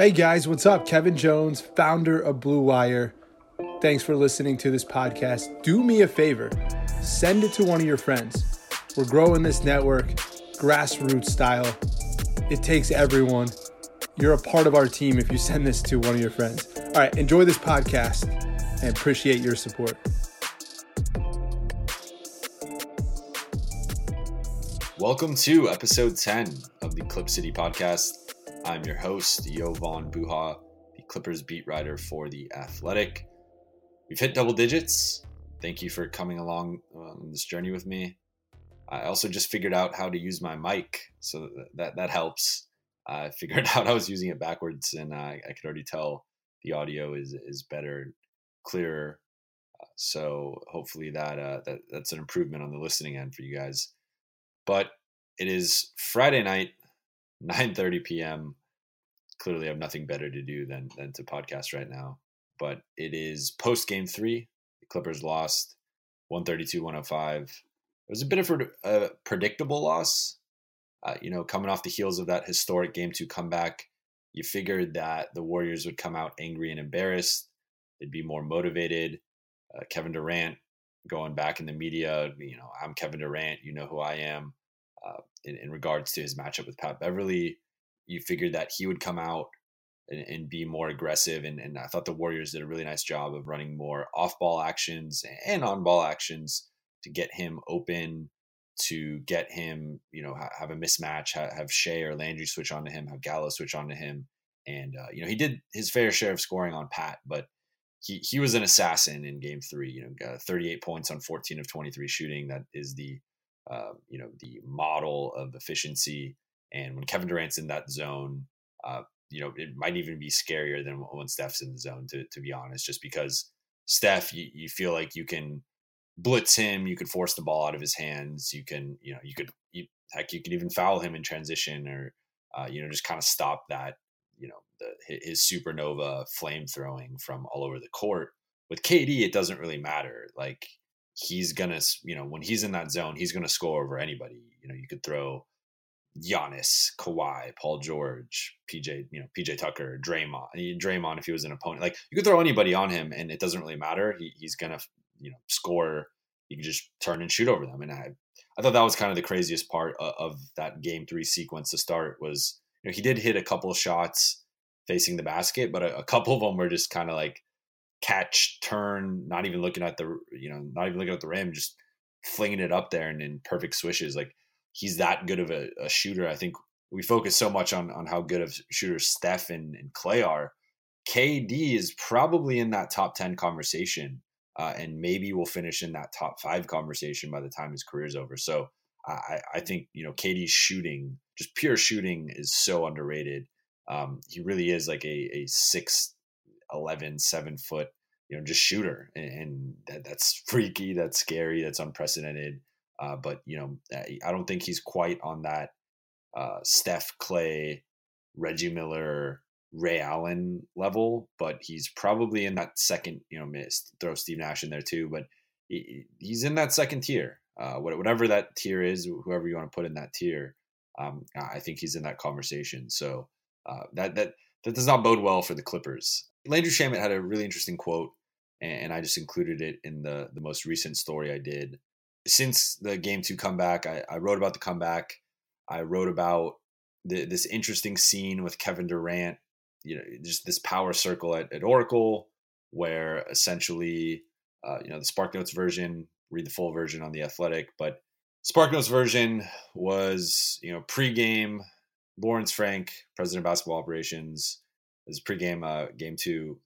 Hey guys, what's up? Kevin Jones, founder of Blue Wire. Thanks for listening to this podcast. Do me a favor, send it to one of your friends. We're growing this network grassroots style. It takes everyone. You're a part of our team if you send this to one of your friends. All right, enjoy this podcast and appreciate your support. Welcome to episode 10 of the Clip City podcast. I'm your host, Jovan Buha, the Clippers beat writer for The Athletic. We've hit double digits. Thank you for coming along on this journey with me. I also just figured out how to use my mic, so that that helps. I figured out I was using it backwards, and I, I could already tell the audio is is better, clearer. So hopefully that uh, that that's an improvement on the listening end for you guys. But it is Friday night, 9:30 p.m. Clearly, I have nothing better to do than than to podcast right now. But it is post game three. The Clippers lost 132-105. It was a bit of a, a predictable loss. Uh, you know, coming off the heels of that historic game two comeback, you figured that the Warriors would come out angry and embarrassed. They'd be more motivated. Uh, Kevin Durant going back in the media, you know, I'm Kevin Durant. You know who I am. Uh, in, in, regards to his matchup with Pat Beverley. you figured that he would come out and, and be more aggressive. And, and, I thought the Warriors did a really nice job of running more off ball actions and on ball actions to get him open, to get him, you know, have a mismatch, have, have Shai or Landry switch onto him, have Gallo switch onto him. And, uh, you know, he did his fair share of scoring on Pat, but he, he was an assassin in game three, you know, got 38 points on 14 of 23 shooting. That is the, uh, you know, the model of efficiency. And when Kevin Durant's in that zone, uh, you know, it might even be scarier than when Steph's in the zone, to, to be honest, just because Steph, you, you feel like you can blitz him, you could force the ball out of his hands, you can, you know, you could, you, heck, you could even foul him in transition or, uh, you know, just kind of stop that, you know, the, his supernova flame throwing from all over the court. With KD, it doesn't really matter. Like he's gonna, you know, when he's in that zone, he's gonna score over anybody. You know, you could throw Giannis, Kawhi, Paul George, PJ, you know, PJ Tucker, Draymond, eh, Draymond if he was an opponent. Like you could throw anybody on him and it doesn't really matter. He, he's gonna, you know, score. You can just turn and shoot over them. And I, I thought that was kind of the craziest part of, of that game three sequence to start was, you know, he did hit a couple shots facing the basket, but a, a couple of them were just kind of like catch, turn, not even looking at the, you know, not even looking at the rim, just flinging it up there and in perfect swishes. Like he's that good of a, a, shooter. I think we focus so much on on how good of shooters Steph and, and Klay are. KD is probably in that top ten conversation, uh, and maybe we'll finish in that top five conversation by the time his career is over. So I, I think you know KD's shooting, just pure shooting, is so underrated. Um, he really is like a a six, 11, seven foot, you know, just shooter, and, and that, that's freaky, that's scary, that's unprecedented. Uh, but you know, I don't think he's quite on that uh, Steph Klay, Reggie Miller, Ray Allen level, but he's probably in that second. You know, miss throw Steve Nash in there too, but he, he's in that second tier. Uh, whatever that tier is, whoever you want to put in that tier, um, I think he's in that conversation. So uh, that that that does not bode well for the Clippers. Landry Shamet had a really interesting quote, and I just included it in the the most recent story I did since the game two comeback, I, I wrote about the comeback. I wrote about the, this interesting scene with Kevin Durant, you know, just this power circle at, at Oracle, where essentially, uh, you know, the Spark Notes version, read the full version on the Athletic, but Spark Notes version was, you know, pregame. Lawrence Frank, president of basketball operations, is pregame uh, game two.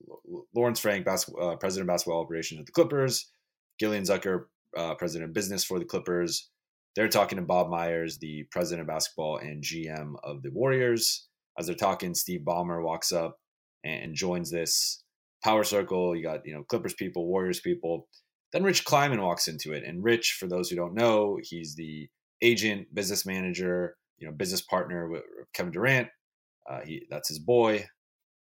Lawrence Frank, uh, president of basketball operations at the Clippers. Gillian Zucker, uh, president of business for the Clippers, they're talking to Bob Myers, the president of basketball and GM of the Warriors. As they're talking, Steve Ballmer walks up and joins this power circle. You got, you know, Clippers people, Warriors people. Then Rich Kleiman walks into it. And Rich, for those who don't know, he's the agent, business manager, you know, business partner with Kevin Durant. Uh, he that's his boy,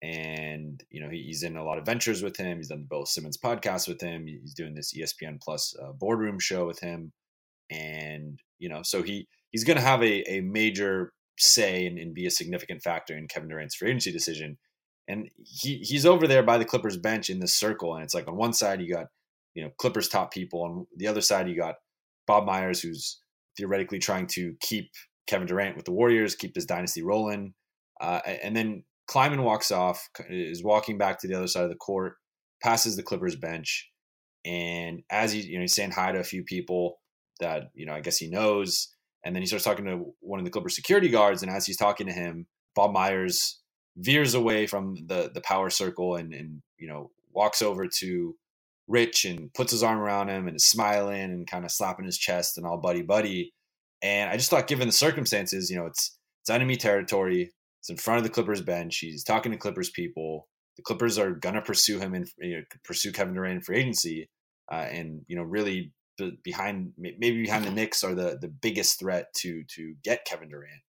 and you know he, he's in a lot of ventures with him. He's done the Bill Simmons podcast with him. He's doing this ESPN Plus uh, boardroom show with him, and you know so he he's going to have a, a major say and, and be a significant factor in Kevin Durant's free agency decision. And he he's over there by the Clippers bench in this circle, and it's like on one side you got you know Clippers top people, on the other side you got Bob Myers, who's theoretically trying to keep Kevin Durant with the Warriors, keep this dynasty rolling. Uh, and then Kleiman walks off, is walking back to the other side of the court, passes the Clippers bench, and as he, you know, he's saying hi to a few people that you know, I guess he knows, and then he starts talking to one of the Clippers security guards, and as he's talking to him, Bob Myers veers away from the the power circle and and you know walks over to Rich and puts his arm around him and is smiling and kind of slapping his chest and all buddy buddy. And I just thought, given the circumstances, you know, it's it's enemy territory. It's in front of the Clippers bench. He's talking to Clippers people. The Clippers are gonna pursue him and you know, pursue Kevin Durant in free agency, uh, and you know, really behind maybe behind the Knicks are the the biggest threat to to get Kevin Durant.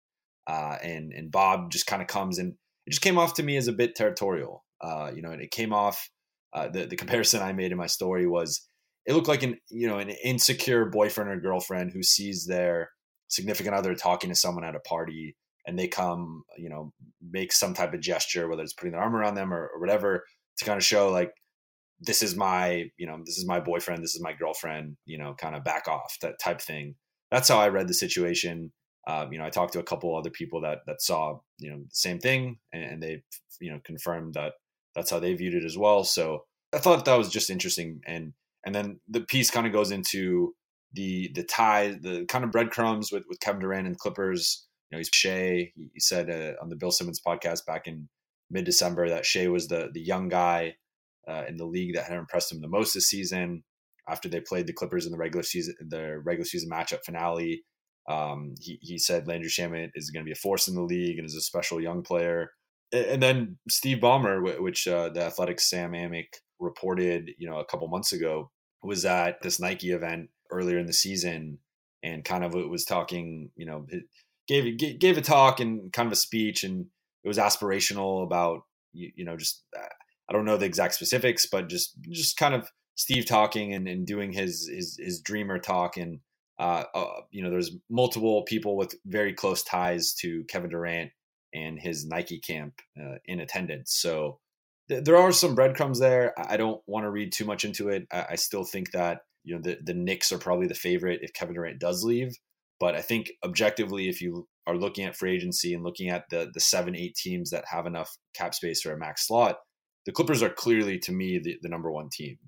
Uh, and and Bob just kind of comes and it just came off to me as a bit territorial. Uh, you know, and it came off. Uh, the the comparison I made in my story was it looked like an you know an insecure boyfriend or girlfriend who sees their significant other talking to someone at a party and they come, you know, make some type of gesture, whether it's putting their arm around them or, or whatever, to kind of show like this is my, you know, this is my boyfriend, this is my girlfriend, you know, kind of back off that type thing. That's how I read the situation. Um, you know, I talked to a couple other people that that saw, you know, the same thing, and, and they, you know, confirmed that that's how they viewed it as well. So I thought that was just interesting, and and then the piece kind of goes into the the tie, the kind of breadcrumbs with with Kevin Durant and Clippers know, he's Shai. He, said uh, on the Bill Simmons podcast back in mid December that Shai was the the young guy uh, in the league that had impressed him the most this season. After they played the Clippers in the regular season, the regular season matchup finale, um, he he said Landry Shamet is going to be a force in the league and is a special young player. And then Steve Ballmer, which uh, the Athletics Sam Amick reported, you know, a couple months ago, was at this Nike event earlier in the season and kind of was talking, you know, gave gave a talk and kind of a speech, and it was aspirational about you, you know just uh, I don't know the exact specifics, but just just kind of Steve talking and, and doing his his his dreamer talk and uh, uh, you know there's multiple people with very close ties to Kevin Durant and his Nike camp uh, in attendance. So th- there are some breadcrumbs there. I don't want to read too much into it. I, I still think that you know the the Knicks are probably the favorite if Kevin Durant does leave. But I think objectively, if you are looking at free agency and looking at the the seven eight teams that have enough cap space for a max slot, the Clippers are clearly to me the, the number one team.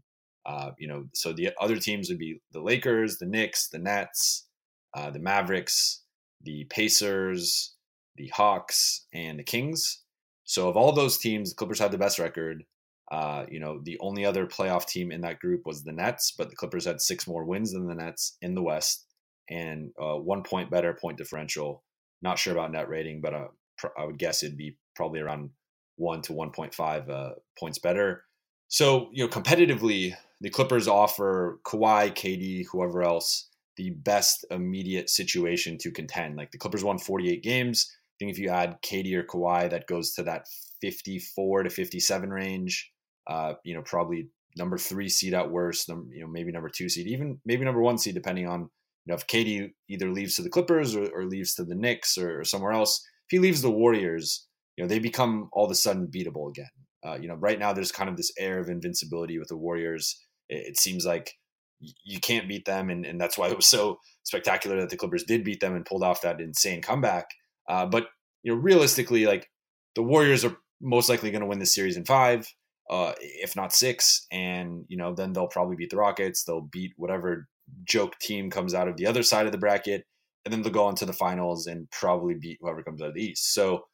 Uh, you know, so the other teams would be the Lakers, the Knicks, the Nets, uh, the Mavericks, the Pacers, the Hawks, and the Kings. So of all those teams, the Clippers had the best record. Uh, you know, the only other playoff team in that group was the Nets, but the Clippers had six more wins than the Nets in the West and uh, one point better point differential. Not sure about net rating, but uh, pr- I would guess it'd be probably around one to 1.5 uh, points better. So, you know, competitively, the Clippers offer Kawhi, KD, whoever else, the best immediate situation to contend. Like the Clippers won 48 games. I think if you add KD or Kawhi, that goes to that 54 to 57 range. Uh, you know, probably number three seed at worst, you know, maybe number two seed, even maybe number one seed, depending on know, if KD either leaves to the Clippers or, or leaves to the Knicks or, or, somewhere else, if he leaves the Warriors, you know, they become all of a sudden beatable again. Uh, you know, right now there's kind of this air of invincibility with the Warriors. It, it seems like you can't beat them, and, and that's why it was so spectacular that the Clippers did beat them and pulled off that insane comeback. Uh, but you know, realistically, like the Warriors are most likely going to win this series in five, uh, if not six, and you know, then they'll probably beat the Rockets. They'll beat whatever joke team comes out of the other side of the bracket, and then they'll go on to the finals and probably beat whoever comes out of the East. So,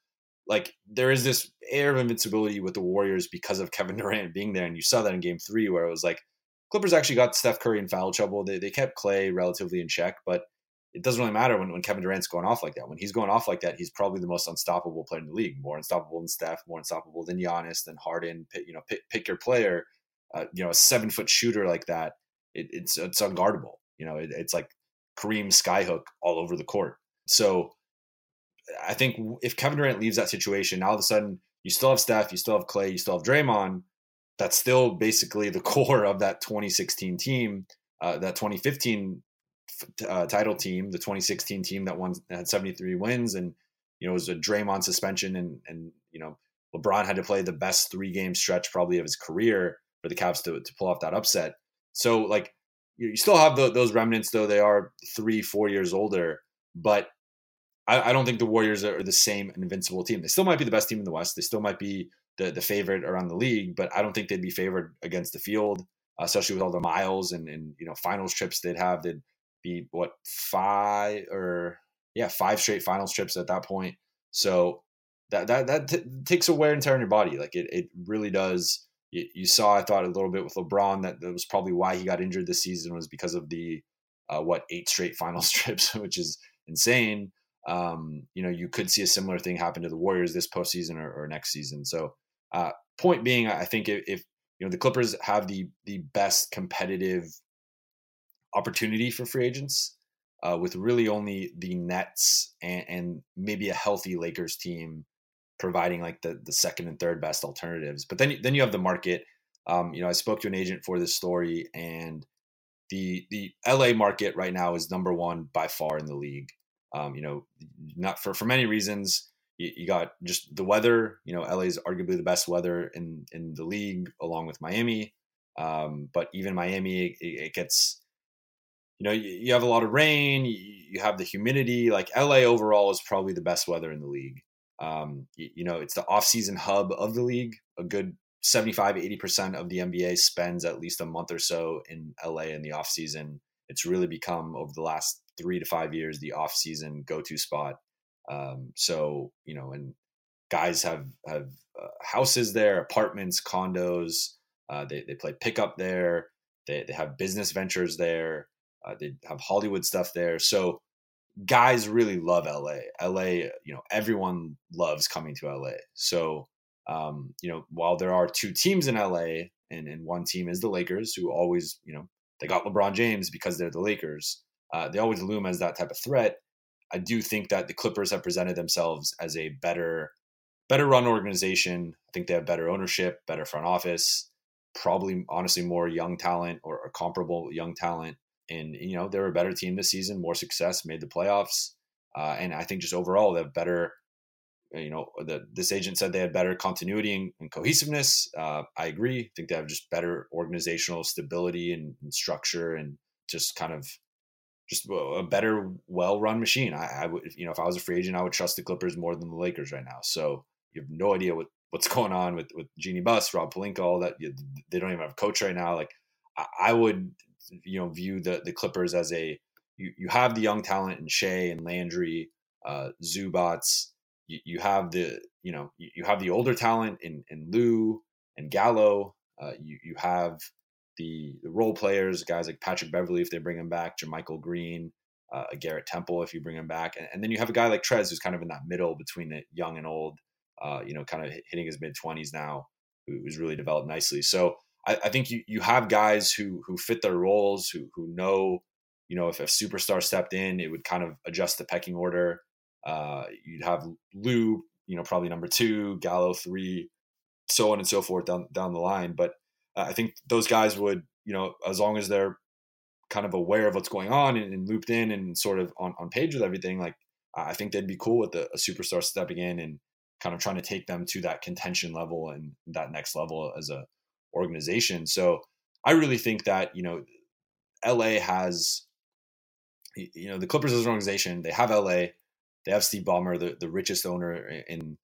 like, there is this air of invincibility with the Warriors because of Kevin Durant being there, and you saw that in Game Three, where it was like Clippers actually got Steph Curry in foul trouble. They they kept Klay relatively in check, but it doesn't really matter when, when Kevin Durant's going off like that. When he's going off like that, he's probably the most unstoppable player in the league. More unstoppable than Steph, more unstoppable than Giannis, than Harden. Pick, you know, pick, pick your player. Uh, you know, a seven foot shooter like that, it, it's it's unguardable. You know, it, it's like Kareem skyhook all over the court. So I think if Kevin Durant leaves that situation, now all of a sudden you still have Steph, you still have Klay, you still have Draymond. That's still basically the core of that 2016 team, uh, that 2015 uh, title team, the 2016 team that won had 73 wins, and you know it was a Draymond suspension, and and you know LeBron had to play the best three game stretch probably of his career for the Cavs to to pull off that upset. So like you still have the, those remnants, though they are three four years older, but I, I don't think the Warriors are the same invincible team. They still might be the best team in the West. They still might be the the favorite around the league, but I don't think they'd be favored against the field, especially with all the miles and and you know finals trips they'd have. They'd be what five or yeah five straight finals trips at that point. So that that that t- takes a wear and tear on your body. Like it it really does. You, you, saw I thought a little bit with LeBron that that was probably why he got injured this season was because of the uh, what eight straight final trips, which is insane. Um, you know, you could see a similar thing happen to the Warriors this postseason or, or next season. So, uh, point being, I think if, if you know the Clippers have the the best competitive opportunity for free agents, uh, with really only the Nets and, and, maybe a healthy Lakers team providing like the the second and third best alternatives. But then then you have the market. Um, you know, I spoke to an agent for this story, and the the LA market right now is number one by far in the league. Um, you know, not for for many reasons. You, you, got just the weather. You know, LA is arguably the best weather in in the league, along with Miami. Um, but even Miami, it, it gets you know, you, have a lot of rain, you, have the humidity. Like LA overall is probably the best weather in the league. Um, you, you, know, it's the off-season hub of the league. A good 75, 80% of the NBA spends at least a month or so in LA in the off-season. It's really become over the last three to five years the off-season go-to spot. Um, so, you know, and guys have have uh, houses there, apartments, condos. Uh, they they play pickup there. They they have business ventures there. Uh, they have Hollywood stuff there. So guys really love LA. LA, you know, everyone loves coming to LA. So, um, you know, while there are two teams in LA and, and one team is the Lakers, who always, you know, they got LeBron James because they're the Lakers. Uh, they always loom as that type of threat. I do think that the Clippers have presented themselves as a better, better run organization. I think they have better ownership, better front office, probably honestly more young talent or, or comparable young talent and you know they're a better team this season, more success, made the playoffs, uh, and I think just overall they have better. You know, the, this agent said they had better continuity and, and cohesiveness. Uh, I agree. I think they have just better organizational stability and, and structure, and just kind of just a better, well-run machine. I, I, would, you know, if I was a free agent, I would trust the Clippers more than the Lakers right now. So you have no idea what what's going on with with Jeanie Buss, Rob Pelinka, all that. They don't even have a coach right now. Like I, I would you know view the the Clippers as a you, you have the young talent in Shai and Landry, uh, Zubac. You, you have the you know you, you have the older talent in in Lou and Gallo. Uh, you you have the, the role players, guys like Patrick Beverley if they bring him back, JaMychal Green, uh, Garrett Temple if you bring him back, and, and, then you have a guy like Trez who's kind of in that middle between the young and old. Uh, you know, kind of hitting his mid twenties now, who's really developed nicely. So I, I, think you you have guys who who fit their roles, who who know, you know, if a superstar stepped in, it would kind of adjust the pecking order. Uh, you'd have Lou, you know, probably number two, Gallo three, so on and so forth down down the line. But uh, I think those guys would, you know, as long as they're kind of aware of what's going on and, and looped in and sort of on, on page with everything, like I think they'd be cool with a, a superstar stepping in and kind of trying to take them to that contention level and that next level as a organization. So I really think that, you know, LA has, you know, the Clippers as an organization, they have LA, they have Steve Ballmer, the, the richest owner in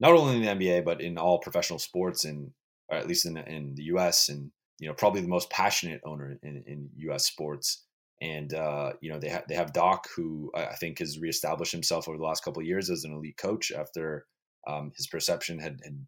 not only in the NBA, but in all professional sports and, or at least in, in the US and, you know, probably the most passionate owner in, in US sports. And, uh, you know, they, ha- they have Doc, who I think has reestablished himself over the last couple of years as an elite coach after um, his perception had, had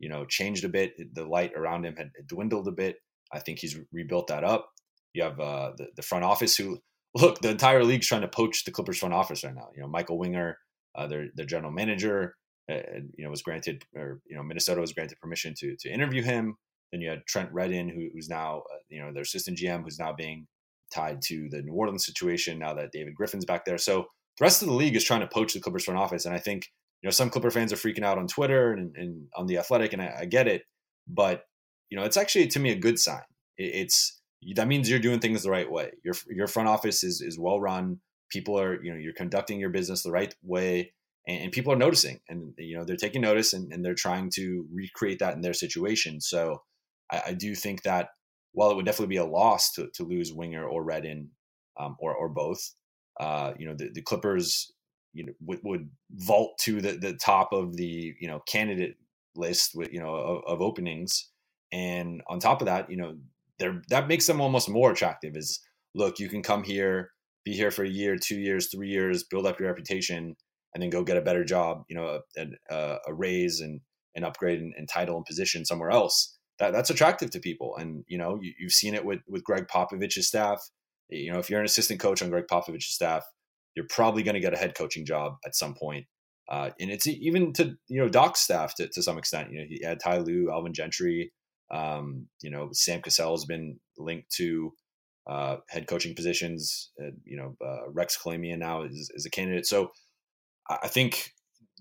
you know, changed a bit. The light around him had dwindled a bit. I think he's rebuilt that up. You have uh, the, the front office who look, the entire league's trying to poach the Clippers front office right now. You know, Michael Winger, uh, their their general manager, uh, you know, was granted or you know Minnesota was granted permission to to interview him. Then you had Trent Redden, who, who's now uh, you know their assistant GM, who's now being tied to the New Orleans situation now that David Griffin's back there. So the rest of the league is trying to poach the Clippers front office, and I think you know some Clipper fans are freaking out on Twitter and, and on the Athletic, and I, I, get it, but you know it's actually to me a good sign. It, it's that means you're doing things the right way. Your your front office is is well run. People are you know you're conducting your business the right way, and, and people are noticing, and you know they're taking notice, and, and, they're trying to recreate that in their situation. So I, I, do think that while it would definitely be a loss to, to lose Winger or Redden um, or or both, uh, you know the, the Clippers you know would, would vault to the, the top of the you know candidate list with you know of, of openings. And on top of that you know they're that makes them almost more attractive is look you can come here be here for a year two years three years build up your reputation and then go get a better job you know a, a, a raise and an upgrade and, title and position somewhere else. That that's attractive to people. And you know you, have seen it with with gregg popovich's staff. You know if you're an assistant coach on gregg popovich's staff you're probably going to get a head coaching job at some point uh, and it's even to you know Doc's staff to, to some extent. You know, he had Ty Lue, Alvin Gentry, um, you know, Sam Cassell has been linked to uh, head coaching positions. Uh, you know, uh, Rex Kalamian now is, is, a candidate. So I think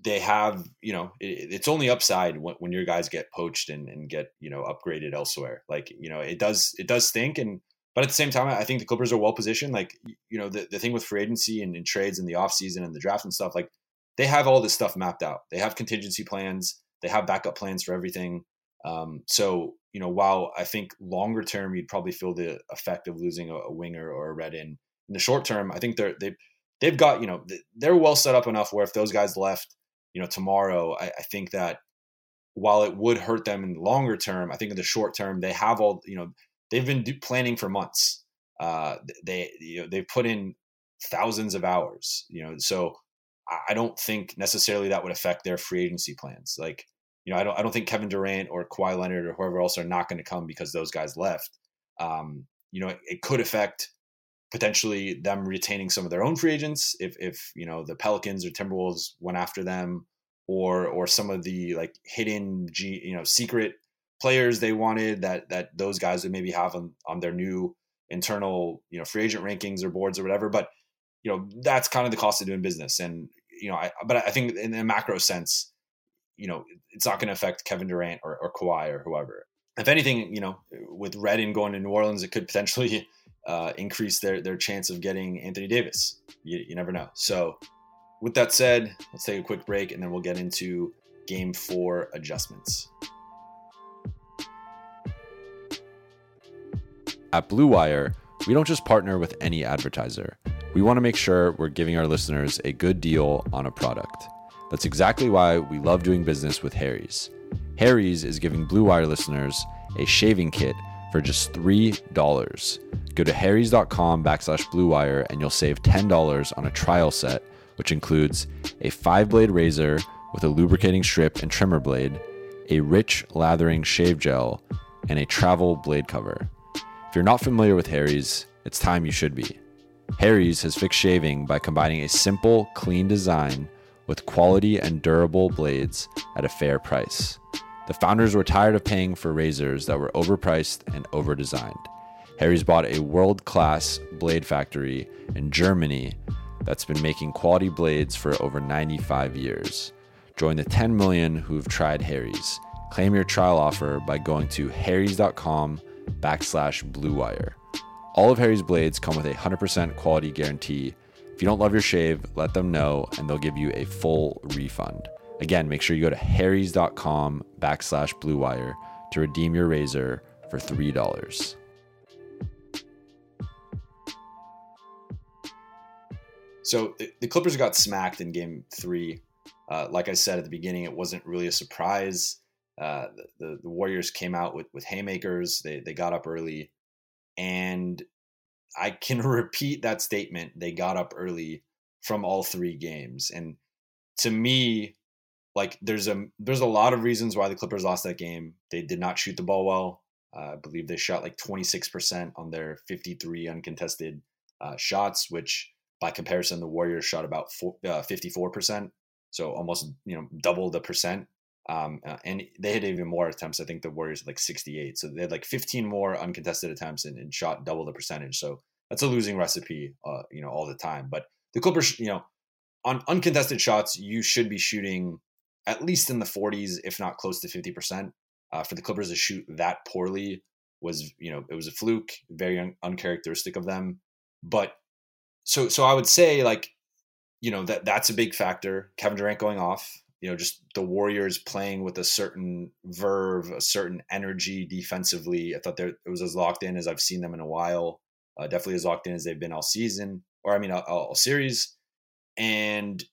they have, you know, it, it's only upside when, when, your guys get poached and, and get, you know, upgraded elsewhere. Like, you know, it does, it does stink. And, but at the same time, I think the Clippers are well positioned. Like, you know, the, the thing with free agency and, and trades in the offseason and the draft and stuff, like they have all this stuff mapped out. They have contingency plans. They have backup plans for everything. Um, so you know, while I think longer term you'd probably feel the effect of losing a, a winger or a Redden in the short term, I think they're they they've got you know they're well set up enough where if those guys left, you know, tomorrow, I, I think that while it would hurt them in the longer term, I think in the short term they have all you know they've been do, planning for months. Uh, they you know they've put in thousands of hours. You know, so I don't think necessarily that would affect their free agency plans. Like you know, I don't I don't think Kevin Durant or Kawhi Leonard or whoever else are not going to come because those guys left. Um, you know, it, it, could affect potentially them retaining some of their own free agents if if you know the Pelicans or Timberwolves went after them, or or some of the like hidden G, you know secret players they wanted that that those guys would maybe have on on their new internal you know free agent rankings or boards or whatever. But you know that's kind of the cost of doing business, and you know, I but I think in a macro sense you know, it's not going to affect Kevin Durant or, or Kawhi or whoever. If anything, you know, with Redden going to New Orleans, it could potentially uh, increase their their chance of getting Anthony Davis. You, you never know. So, with that said, let's take a quick break and then we'll get into Game Four adjustments. At Blue Wire, we don't just partner with any advertiser. We want to make sure we're giving our listeners a good deal on a product. That's exactly why we love doing business with Harry's. Harry's is giving Blue Wire listeners a shaving kit for just $3. Go to harrys.com backslash blue wire and you'll save $10 on a trial set, which includes a five blade razor with a lubricating strip and trimmer blade, a rich lathering shave gel, and a travel blade cover. If you're not familiar with Harry's, it's time you should be. Harry's has fixed shaving by combining a simple, clean design with quality and durable blades at a fair price. The founders were tired of paying for razors that were overpriced and overdesigned. Harry's bought a world class blade factory in Germany that's been making quality blades for over 95 years. Join the 10 million who've tried Harry's. Claim your trial offer by going to harrys.com backslash blue wire. All of Harry's blades come with a 100% quality guarantee if you don't love your shave, let them know and they'll give you a full refund. Again, make sure you go to harrys.com backslash blue wire to redeem your razor for $3. So the Clippers got smacked in game three. Uh, like I said at the beginning, it wasn't really a surprise. Uh, the, the Warriors came out with, with haymakers. They, they got up early and I can repeat that statement. They got up early from all three games, and to me, like there's a there's a lot of reasons why the Clippers lost that game. They did not shoot the ball well. Uh, I believe they shot like 26% on their 53 uncontested uh, shots, which by comparison, the Warriors shot about four, uh, 54%. So almost, you know, double the percent. Um, uh, and they had even more attempts. I think the Warriors had like 68. So they had like 15 more uncontested attempts and, and shot double the percentage. So that's a losing recipe, uh, you know, all the time. But the Clippers, you know, on uncontested shots, you should be shooting at least in the 40s, if not close to 50%. Uh, for the Clippers to shoot that poorly was, you know, it was a fluke, very un- uncharacteristic of them. But so, so I would say like, you know, that that's a big factor. Kevin Durant going off, you know, just the Warriors playing with a certain verve, a certain energy defensively. I thought it was as locked in as I've seen them in a while. Uh, definitely as locked in as they've been all season, or I mean, all, all series. And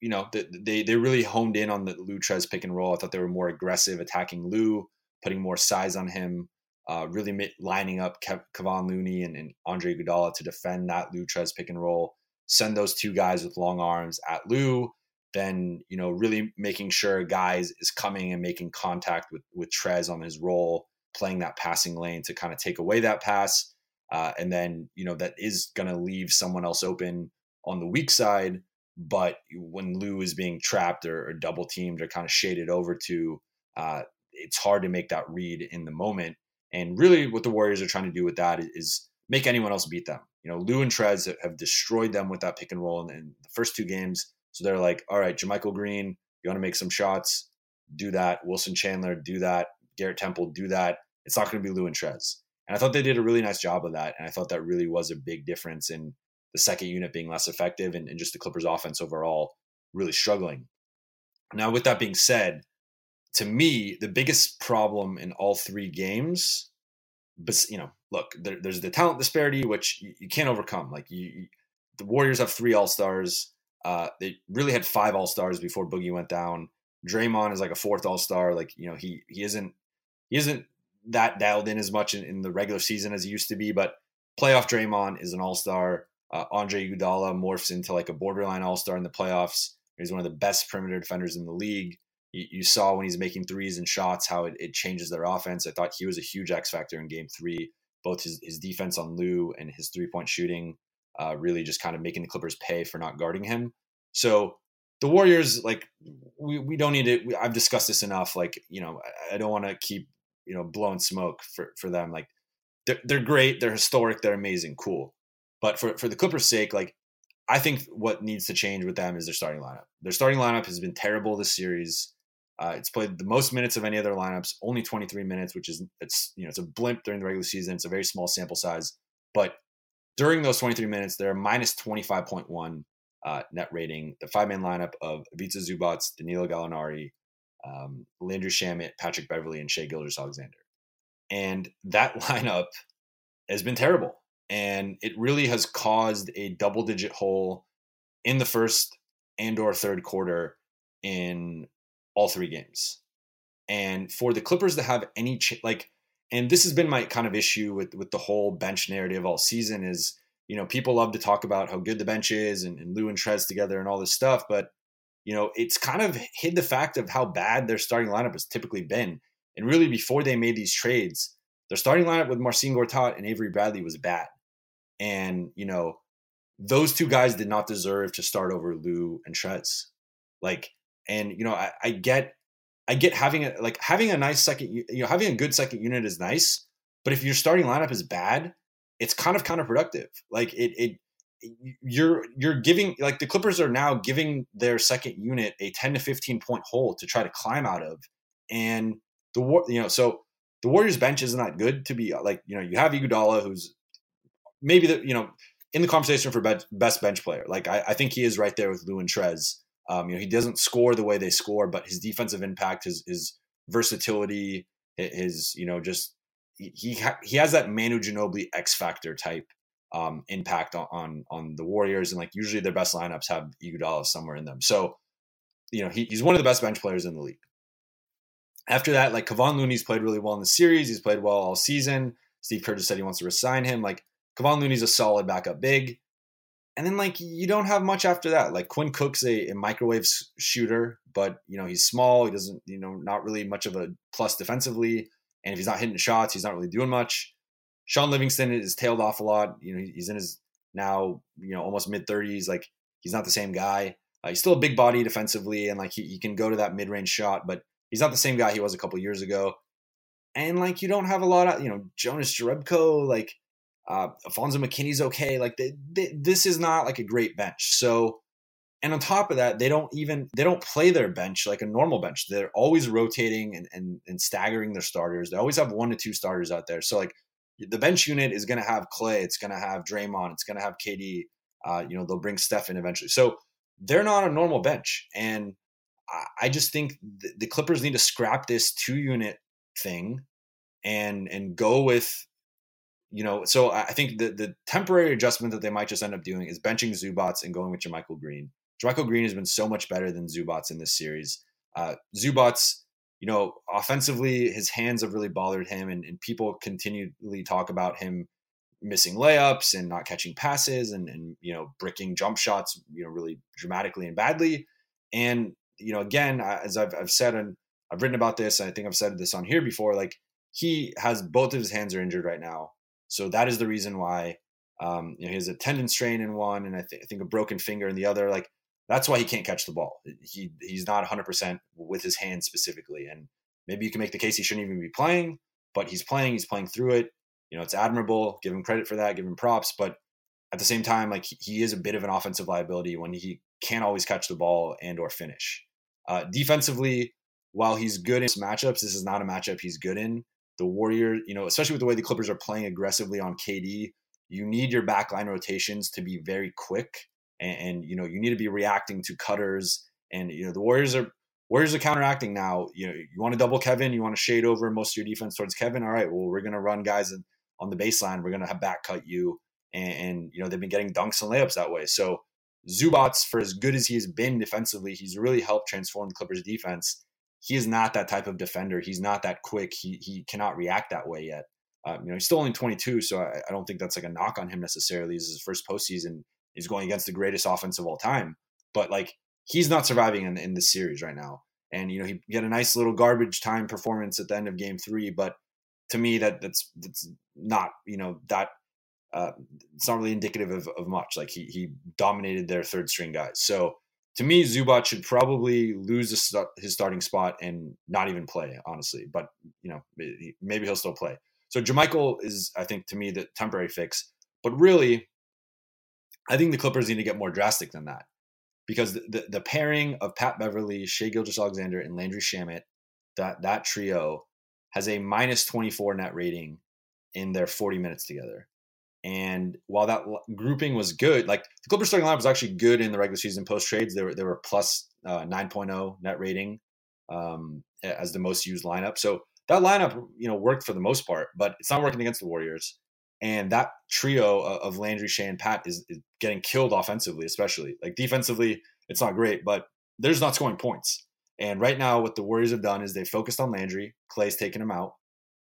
you know, they they really honed in on the Lou Trez pick and roll. I thought they were more aggressive, attacking Lou, putting more size on him, uh, really lining up Kev- Kevon Looney and, and Andre Iguodala to defend that Lou Trez pick and roll. Send those two guys with long arms at Lou, then you know really making sure guys is coming and making contact with with Trez on his role, playing that passing lane to kind of take away that pass, uh, and then you know that is going to leave someone else open on the weak side but when Lou is being trapped or, or double teamed or kind of shaded over to, uh, it's hard to make that read in the moment. And really, what the Warriors are trying to do with that is make anyone else beat them. You know, Lou and Trez have destroyed them with that pick and roll in, in the first two games. So they're like, all right, JaMychal Green, you want to make some shots? Do that. Wilson Chandler, do that. Garrett Temple, do that. It's not going to be Lou and Trez. And I thought they did a really nice job of that. And I thought that really was a big difference in the second unit being less effective and, and just the Clippers offense overall really struggling. Now, with that being said, to me, the biggest problem in all three games, but you know, look, there, there's the talent disparity, which you, you can't overcome. Like you, you, the Warriors have three All Stars. Uh, they really had five All Stars before Boogie went down. Draymond is like a fourth All Star. Like you know, he he isn't he isn't that dialed in as much in, in the regular season as he used to be, but playoff Draymond is an All Star. Uh, Andre Iguodala morphs into like a borderline all star in the playoffs. He's one of the best perimeter defenders in the league. You, you saw when he's making threes and shots how it, it, changes their offense. I thought he was a huge X factor in game three, both his, his defense on Lou and his three point shooting, uh, really just kind of making the Clippers pay for not guarding him. So the Warriors, like, we, we don't need it. We, I've discussed this enough. Like, you know, I, I don't want to keep, you know, blowing smoke for, for them. Like, they're, they're great. They're historic. They're amazing. Cool. But for, for the Clippers' sake, like I think what needs to change with them is their starting lineup. Their starting lineup has been terrible this series. Uh, it's played the most minutes of any other lineups, only 23 minutes, which is it's you know it's a blimp during the regular season. It's a very small sample size, but during those 23 minutes, they're minus 25.1 uh, net rating. The five man lineup of Ivica Zubac, Danilo Gallinari, um, Landry Shamet, Patrick Beverley, and Shai Gilgeous-Alexander. and that lineup has been terrible and it really has caused a double digit hole in the first and or third quarter in all three games and for the clippers to have any ch- like and this has been my kind of issue with with the whole bench narrative all season is you know people love to talk about how good the bench is and, and lou and trez together and all this stuff but you know it's kind of hid the fact of how bad their starting lineup has typically been and really before they made these trades their starting lineup with marcin gortat and avery bradley was bad and, you know, those two guys did not deserve to start over Lou and Trez. Like, and you know, I, I get, I get having a like having a nice second, you know, having a good second unit is nice, but if your starting lineup is bad, it's kind of counterproductive. Like it, it, you're you're giving like the Clippers are now giving their second unit a 10 to 15 point hole to try to climb out of, and the war, you know, so the Warriors bench isn't that good to be uh, like you know you have Iguodala who's maybe the you know in the conversation for best bench player. Like I, I think he is right there with Lou and Trez. Um, you know, he doesn't score the way they score, but his defensive impact, his his versatility, his you know just he ha- he has that Manu Ginobili X factor type um, impact on, on, on the Warriors, and like usually their best lineups have Iguodala somewhere in them. So you know he, he's one of the best bench players in the league. After that, like Kevon Looney's played really well in the series. He's played well all season. Steve just said he wants to resign him. Like Kevon Looney's a solid backup big. And then like you don't have much after that. Like Quinn Cook's a, a microwave shooter, but you know he's small. He doesn't, you know, not really much of a plus defensively. And if he's not hitting shots, he's not really doing much. Shaun Livingston is tailed off a lot. You know, he's in his now, you know, almost mid 30s. Like he's not the same guy. Uh, he's still a big body defensively, and like he, he can go to that mid range shot, but he's not the same guy he was a couple years ago. And like you don't have a lot of you know Jonas Jerebko, like uh, Alfonzo McKinnie's okay. Like they, they, this is not like a great bench. So, and on top of that, they don't even they don't play their bench like a normal bench. They're always rotating and and, and staggering their starters. They always have one to two starters out there. So like the bench unit is going to have Klay. it's going to have Draymond, it's going to have KD. Uh, you know they'll bring Steph in eventually. So they're not a normal bench, and I just think the Clippers need to scrap this two unit thing and and go with you know so I think the the temporary adjustment that they might just end up doing is benching Zubac and going with JaMychal Green. JaMychal Green has been so much better than Zubac in this series. Uh, Zubac, you know, offensively, his hands have really bothered him, and, and people continually talk about him missing layups and not catching passes and, and you know bricking jump shots you know really dramatically and badly and you know again as I've, I've said and I've written about this I think I've said this on here before like he has both of his hands are injured right now so that is the reason why um, you know he has a tendon strain in one and I, th- I think a broken finger in the other like that's why he can't catch the ball he he's not 100% with his hands specifically and maybe you can make the case he shouldn't even be playing but he's playing he's playing through it you know, it's admirable. Give him credit for that. Give him props. But at the same time, like he is a bit of an offensive liability when he can't always catch the ball and or finish. Uh, defensively, while he's good in matchups, this is not a matchup he's good in. The Warriors, you know, especially with the way the Clippers are playing aggressively on KD, you need your backline rotations to be very quick, and, and you know you need to be reacting to cutters. And you know the Warriors are Warriors are counteracting now. You know you want to double Kevin, you want to shade over most of your defense towards Kevin. All right, well we're to run guys on the baseline, we're to have back cut you. And, and, you know, they've been getting dunks and layups that way. So Zubac, for as good as he has been defensively, he's really helped transform the Clippers defense. He is not that type of defender. He's not that quick. He, he cannot react that way yet. Um, you know, he's still only 22, so I, I, don't think that's like a knock on him necessarily. This is his first postseason. He's going against the greatest offense of all time. But like, he's not surviving in, in this series right now. And, you know, he, he had a nice little garbage time performance at the end of game three, but to me that that's that's not you know that uh, it's not really indicative of, of much. Like he he dominated their third string guys. So to me, Zubac should probably lose his starting spot and not even play, honestly. But you know maybe he'll still play. So JaMychal is, I think, to me the temporary fix. But really, I think the Clippers need to get more drastic than that because the, the, the pairing of Pat Beverley, Shai Gilgeous-Alexander, and Landry Shamet, that that trio has a minus 24 net rating in their 40 minutes together. And while that grouping was good, like the Clippers starting lineup was actually good in the regular season post trades. They were they were plus, uh, 9.0 net rating um, as the most used lineup. So that lineup, you know, worked for the most part, but it's not working against the Warriors. And that trio of Landry, Shai, and Pat is, is getting killed offensively, especially like defensively. It's not great, but there's not scoring points. And right now, what the Warriors have done is they've focused on Landry. Klay's taken him out,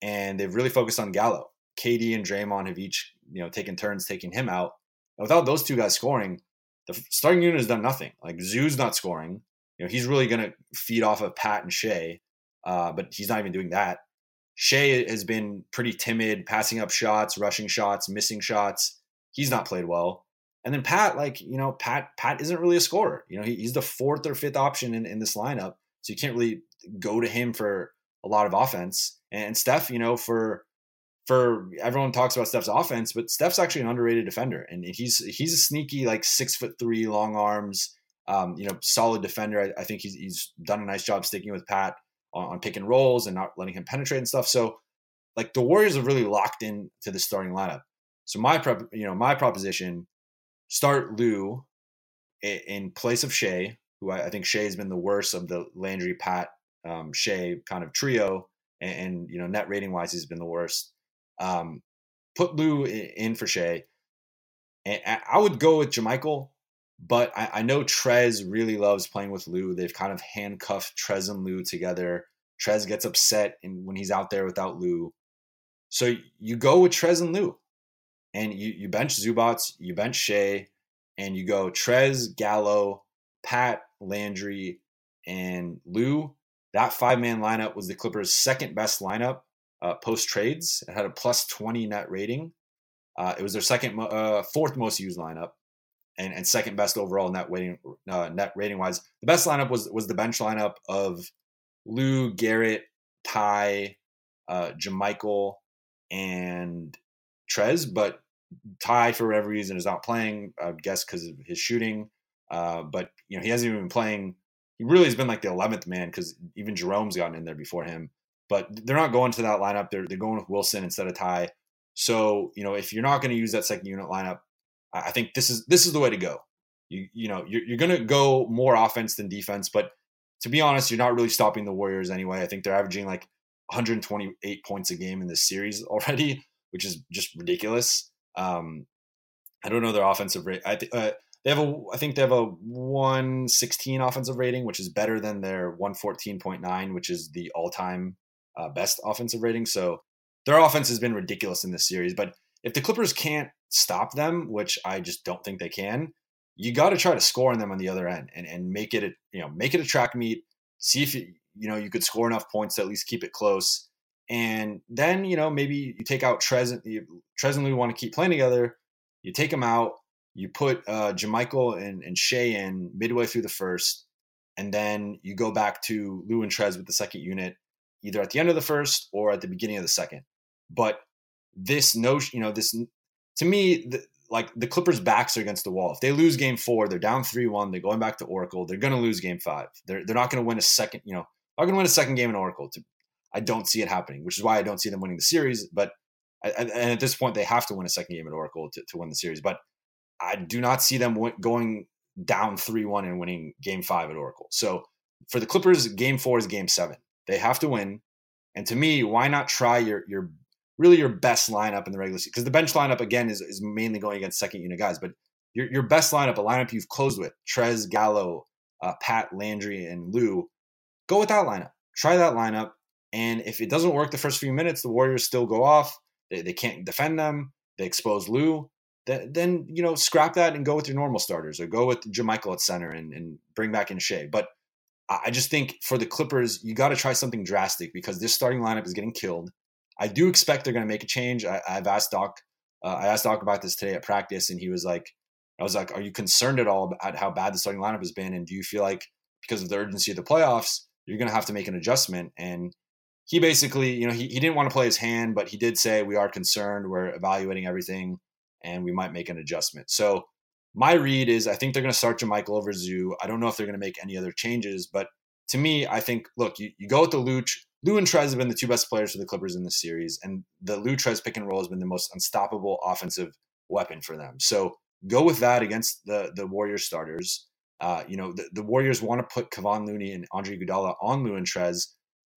and they've really focused on Gallo. KD and Draymond have each, you know, taken turns taking him out. And without those two guys scoring, the starting unit has done nothing. Like Zoo's not scoring. You know, he's really going to feed off of Pat and Shai, uh, but he's not even doing that. Shai has been pretty timid, passing up shots, rushing shots, missing shots. He's not played well. And then Pat, like, you know, Pat, Pat isn't really a scorer. You know, he, he's the fourth or fifth option in, in this lineup. So you can't really go to him for a lot of offense. And Steph, you know, for for everyone talks about Steph's offense, but Steph's actually an underrated defender. And he's he's a sneaky, like six foot three, long arms, um, you know, solid defender. I, I, think he's he's done a nice job sticking with Pat on, on pick and rolls and not letting him penetrate and stuff. So like the Warriors are really locked in to the starting lineup. So my prep, you know, my proposition start Lou in place of Shai, who I, think Shai has been the worst of the Landry, Pat, um, Shai kind of trio, and, and, you know net rating wise, he's been the worst. Um, put Lou in for Shai, and I would go with JaMychal, but I, I know Trez really loves playing with Lou. They've kind of handcuffed Trez and Lou together. Trez gets upset in, when he's out there without Lou. So you go with Trez and Lou and you, you bench Zubac, you bench Shai, and you go Trez, Gallo, Pat, Landry, and Lou. That five man lineup was the Clippers' second best lineup uh, post trades. It had a plus 20 net rating. Uh, it was their second, uh, fourth most used lineup, and, and second best overall net rating, uh, net rating wise. The best lineup was was the bench lineup of Lou, Garrett, Ty, uh, JaMychal, and Trez. But Ty, for whatever reason, is not playing. I guess because of his shooting. Uh, but you know he hasn't even been playing. He really has been like the eleventh man because even Jerome's gotten in there before him. But they're not going to that lineup. They're they're going with Wilson instead of Ty. So you know if you're not going to use that second unit lineup, I think this is this is the way to go. You you know you're, you're going to go more offense than defense, but to be honest, you're not really stopping the Warriors anyway. I think they're averaging like 128 points a game in this series already, which is just ridiculous. Um, I don't know their offensive rate. I think uh, they have a. I think they have a 116 offensive rating, which is better than their 114.9, which is the all-time uh, best offensive rating. So their offense has been ridiculous in this series. But if the Clippers can't stop them, which I just don't think they can, you got to try to score on them on the other end and, and make it a you know make it a track meet. See if you, you know you could score enough points to at least keep it close. And then you know maybe you take out Trez and Trez and Lou want to keep playing together. You take them out. You put uh, JaMychal and, and Shai in midway through the first, and then you go back to Lou and Trez with the second unit, either at the end of the first or at the beginning of the second. But this notion, you know, this to me, the, like the Clippers' backs are against the wall. If they lose Game Four, they're down three one. They're going back to Oracle. They're going to lose Game Five. They're they're not going to win a second. You know, not going to win a second game in Oracle. To, I don't see it happening, which is why I don't see them winning the series. But I, and at this point, they have to win a second game at Oracle to, to win the series. But I do not see them going down three one and winning Game Five at Oracle. So for the Clippers, Game Four is Game Seven. They have to win. And to me, why not try your your really your best lineup in the regular season because the bench lineup again is, is mainly going against second unit guys, but your your best lineup, a lineup you've closed with Trez, Gallo, uh, Pat, Landry, and Lou, go with that lineup. Try that lineup, and if it doesn't work the first few minutes, the Warriors still go off. They, they can't defend them. They expose Lou. Then, then you know scrap that and go with your normal starters, or go with JaMychal at center and, and bring back in Shai. But I just think for the Clippers, you got to try something drastic because this starting lineup is getting killed. I do expect they're going to make a change. I, have asked Doc. Uh, I asked Doc about this today at practice, and he was like, "I was like, are you concerned at all about how bad the starting lineup has been, and do you feel like because of the urgency of the playoffs, you're going to have to make an adjustment?" And he basically, you know, he, he didn't want to play his hand, but he did say we are concerned. We're evaluating everything, and we might make an adjustment. So my read is I think they're going to start JaMychal over Zu. I don't know if they're going to make any other changes, but to me, I think look, you, you go with the Luch. Lou and Trez have been the two best players for the Clippers in the series, and the Lou Trez pick and roll has been the most unstoppable offensive weapon for them. So go with that against the the Warriors starters. Uh, you know, the, the Warriors want to put Kevon Looney and Andre Iguodala on Lou and Trez,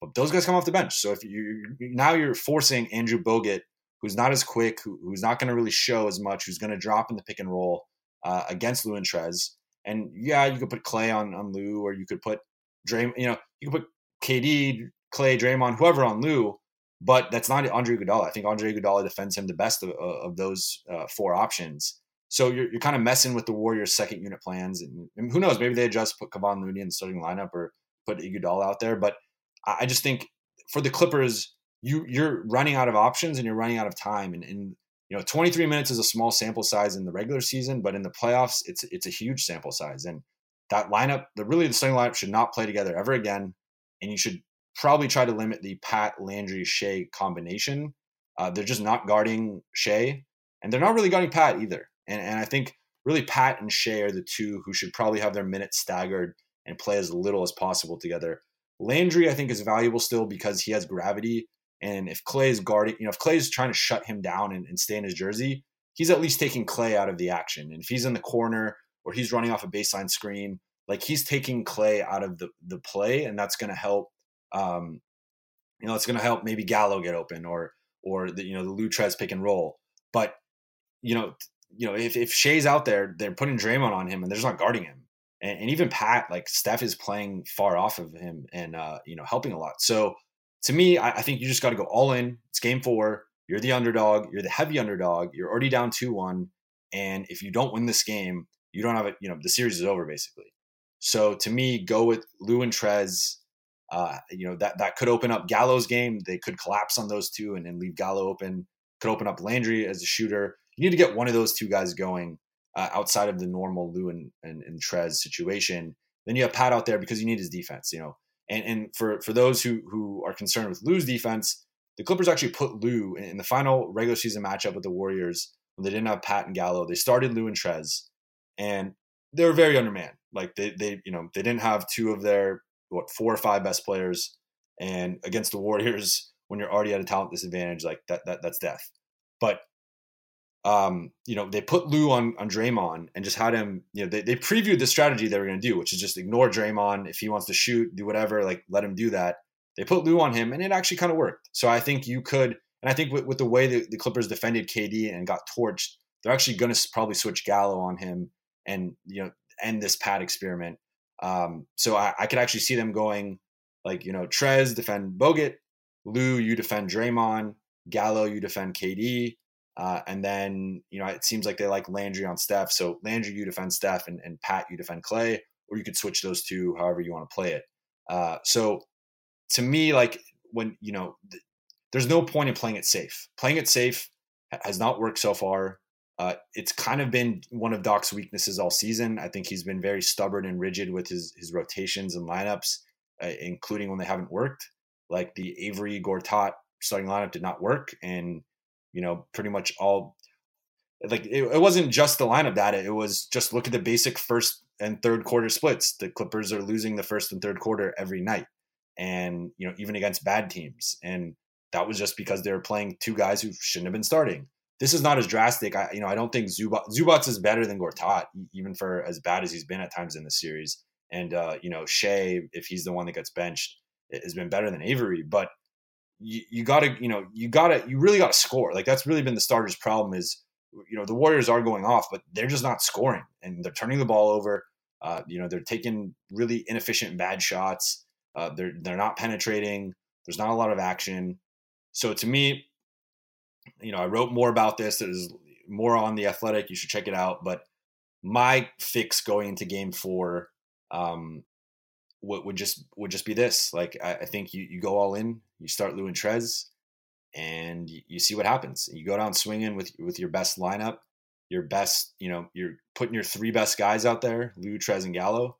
but those guys come off the bench. So if you now you're forcing Andrew Bogut, who's not as quick, who, who's not going to really show as much, who's going to drop in the pick and roll uh, against Lou and Trez. And yeah, you could put Klay on on Lou, or you could put Dray. You know, you could put KD, Klay, Draymond, whoever on Lou, but that's not Andre Iguodala. I think Andre Iguodala defends him the best of, of those uh, four options. So you're, you're kind of messing with the Warriors' second unit plans, and, and who knows? Maybe they just put Kevon Looney in the starting lineup or put Iguodala out there. But I just think for the Clippers, you you're running out of options and you're running out of time. And, and you know, 23 minutes is a small sample size in the regular season, but in the playoffs, it's it's a huge sample size. And that lineup, the really the starting lineup should not play together ever again. And you should probably try to limit the Pat Landry Shai combination. Uh, they're just not guarding Shai and they're not really guarding Pat either. And and I think really Pat and Shai are the two who should probably have their minutes staggered and play as little as possible together. Landry, I think, is valuable still because he has gravity. And if Klay is guarding, you know, if Klay is trying to shut him down and, and stay in his jersey, he's at least taking Klay out of the action. And if he's in the corner or he's running off a baseline screen, like he's taking Klay out of the, the play, and that's going to help um, you know, it's going to help maybe Gallo get open or or the you know the Lou Trez pick and roll. But you know, you know if if Shai's out there, they're putting Draymond on him and they're just not guarding him. And, and even Pat, like Steph, is playing far off of him and uh, you know helping a lot. So to me, I, I think you just got to go all in. It's game four. You're the underdog. You're the heavy underdog. You're already down two one. And if you don't win this game, you don't have it. You know the series is over basically. So to me, go with Lou and Trez uh, you know that that could open up Gallo's game. They could collapse on those two and, and leave Gallo open. Could open up Landry as a shooter. you need to get one of those two guys going uh, outside of the normal Lou and, and, and Trez situation. Then you have Pat out there because you need his defense, you know. And and for for those who who are concerned with Lou's defense, the Clippers actually put Lou in the final regular season matchup with the Warriors when they didn't have Pat and Gallo. They started Lou and Trez, and they were very undermanned. Like they they you know they didn't have two of their what four or five best players, and against the Warriors when you're already at a talent disadvantage, like that that that's death. But um, you know, they put Lou on on Draymond and just had him. You know, they, they previewed the strategy they were going to do, which is just ignore Draymond if he wants to shoot, do whatever, like let him do that. They put Lou on him, and it actually kind of worked. So I think you could, and I think with, with the way the, the Clippers defended KD and got torched, they're actually going to probably switch Gallo on him and you know end this Pat experiment. Um, so I, I could actually see them going like you know Trez defend Bogut, Lou you defend Draymond, Gallo you defend KD uh, and then, you know, it seems like they like Landry on Steph. So Landry, you defend Steph, and, and Pat, you defend Klay, or you could switch those two however you want to play it. Uh, so to me, like when, you know, th- there's no point in playing it safe. Playing it safe has not worked so far. Uh, it's kind of been one of Doc's weaknesses all season. I think he's been very stubborn and rigid with his his rotations and lineups, uh, including when they haven't worked. Like the Avery Gortat starting lineup did not work, and you know, pretty much all like it, it wasn't just the lineup data. It was just look at the basic first and third quarter splits. The Clippers are losing the first and third quarter every night. And, you know, even against bad teams. And that was just because they were playing two guys who shouldn't have been starting. This is not as drastic. I, you know, I don't think Zubac, Zubac is better than Gortat, even for as bad as he's been at times in the series. And, uh, you know, Shai, if he's the one that gets benched, has been better than Avery. But you, you gotta, you know, you gotta, you really gotta score. Like that's really been the starters' problem is, you know, the Warriors are going off, but they're just not scoring and they're turning the ball over. Uh, you know, they're taking really inefficient bad shots. Uh, they're they're not penetrating. There's not a lot of action. So to me, you know, I wrote more about this. There's more on the Athletic. You should check it out. But my fix going into Game Four um, would, would just would just be this. Like I, I, think you, you go all in, you start Lou and Trez, and you, you, see what happens. You go down swinging with with your best lineup, your best, you know, you're putting your three best guys out there, Lou, Trez, and Gallo,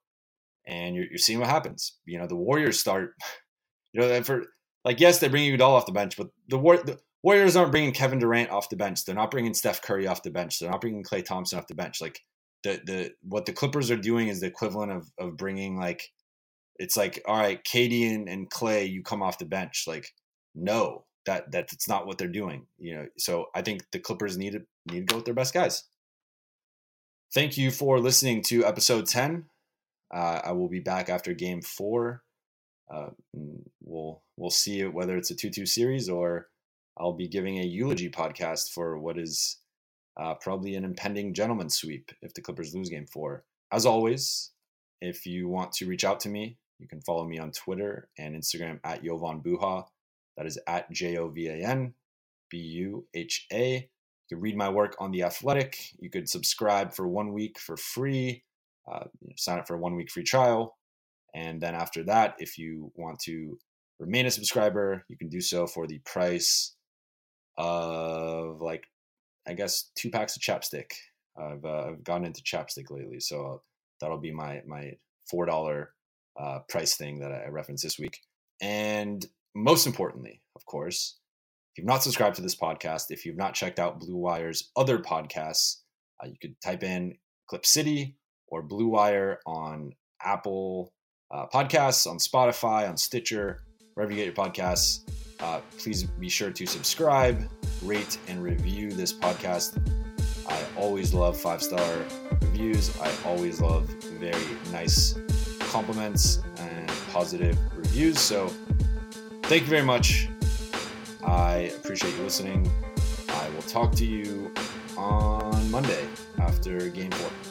and you're, you're seeing what happens. You know, the Warriors start, you know, for like yes, they're bringing Udall off the bench, but the, War, the Warriors aren't bringing Kevin Durant off the bench. They're not bringing Steph Curry off the bench. They're not bringing Klay Thompson off the bench. Like the the what the Clippers are doing is the equivalent of of bringing like it's like all right KD and, and Klay you come off the bench. Like no that that's not what they're doing you know so i think the clippers need to need to go with their best guys. Thank you for listening to episode 10 uh, i will be back after game four. Uh, we'll we'll see whether it's a 2-2 series or i'll be giving a eulogy podcast for what is uh, probably an impending gentleman sweep if the clippers lose game four. As always if you want to reach out to me you can follow me on Twitter and Instagram at Jovan Buha. That is at J O V A N B U H A. You can read my work on The Athletic. You could subscribe for one week for free, uh, sign up for a one week free trial. And then after that, if you want to remain a subscriber, you can do so for the price of like, I guess, two packs of chapstick. I've, uh, I've gotten into chapstick lately. So that'll be my, my $4 uh, price thing that I referenced this week. And most importantly, of course, if you've not subscribed to this podcast, if you've not checked out Blue Wire's other podcasts, uh, you could type in Clip City or Blue Wire on Apple uh, Podcasts, on Spotify, on Stitcher, wherever you get your podcasts. Uh, please be sure to subscribe, rate, and review this podcast. I always love five star reviews. I always love very nice compliments and positive reviews. So thank you very much. I appreciate you listening. I will talk to you on Monday after game four.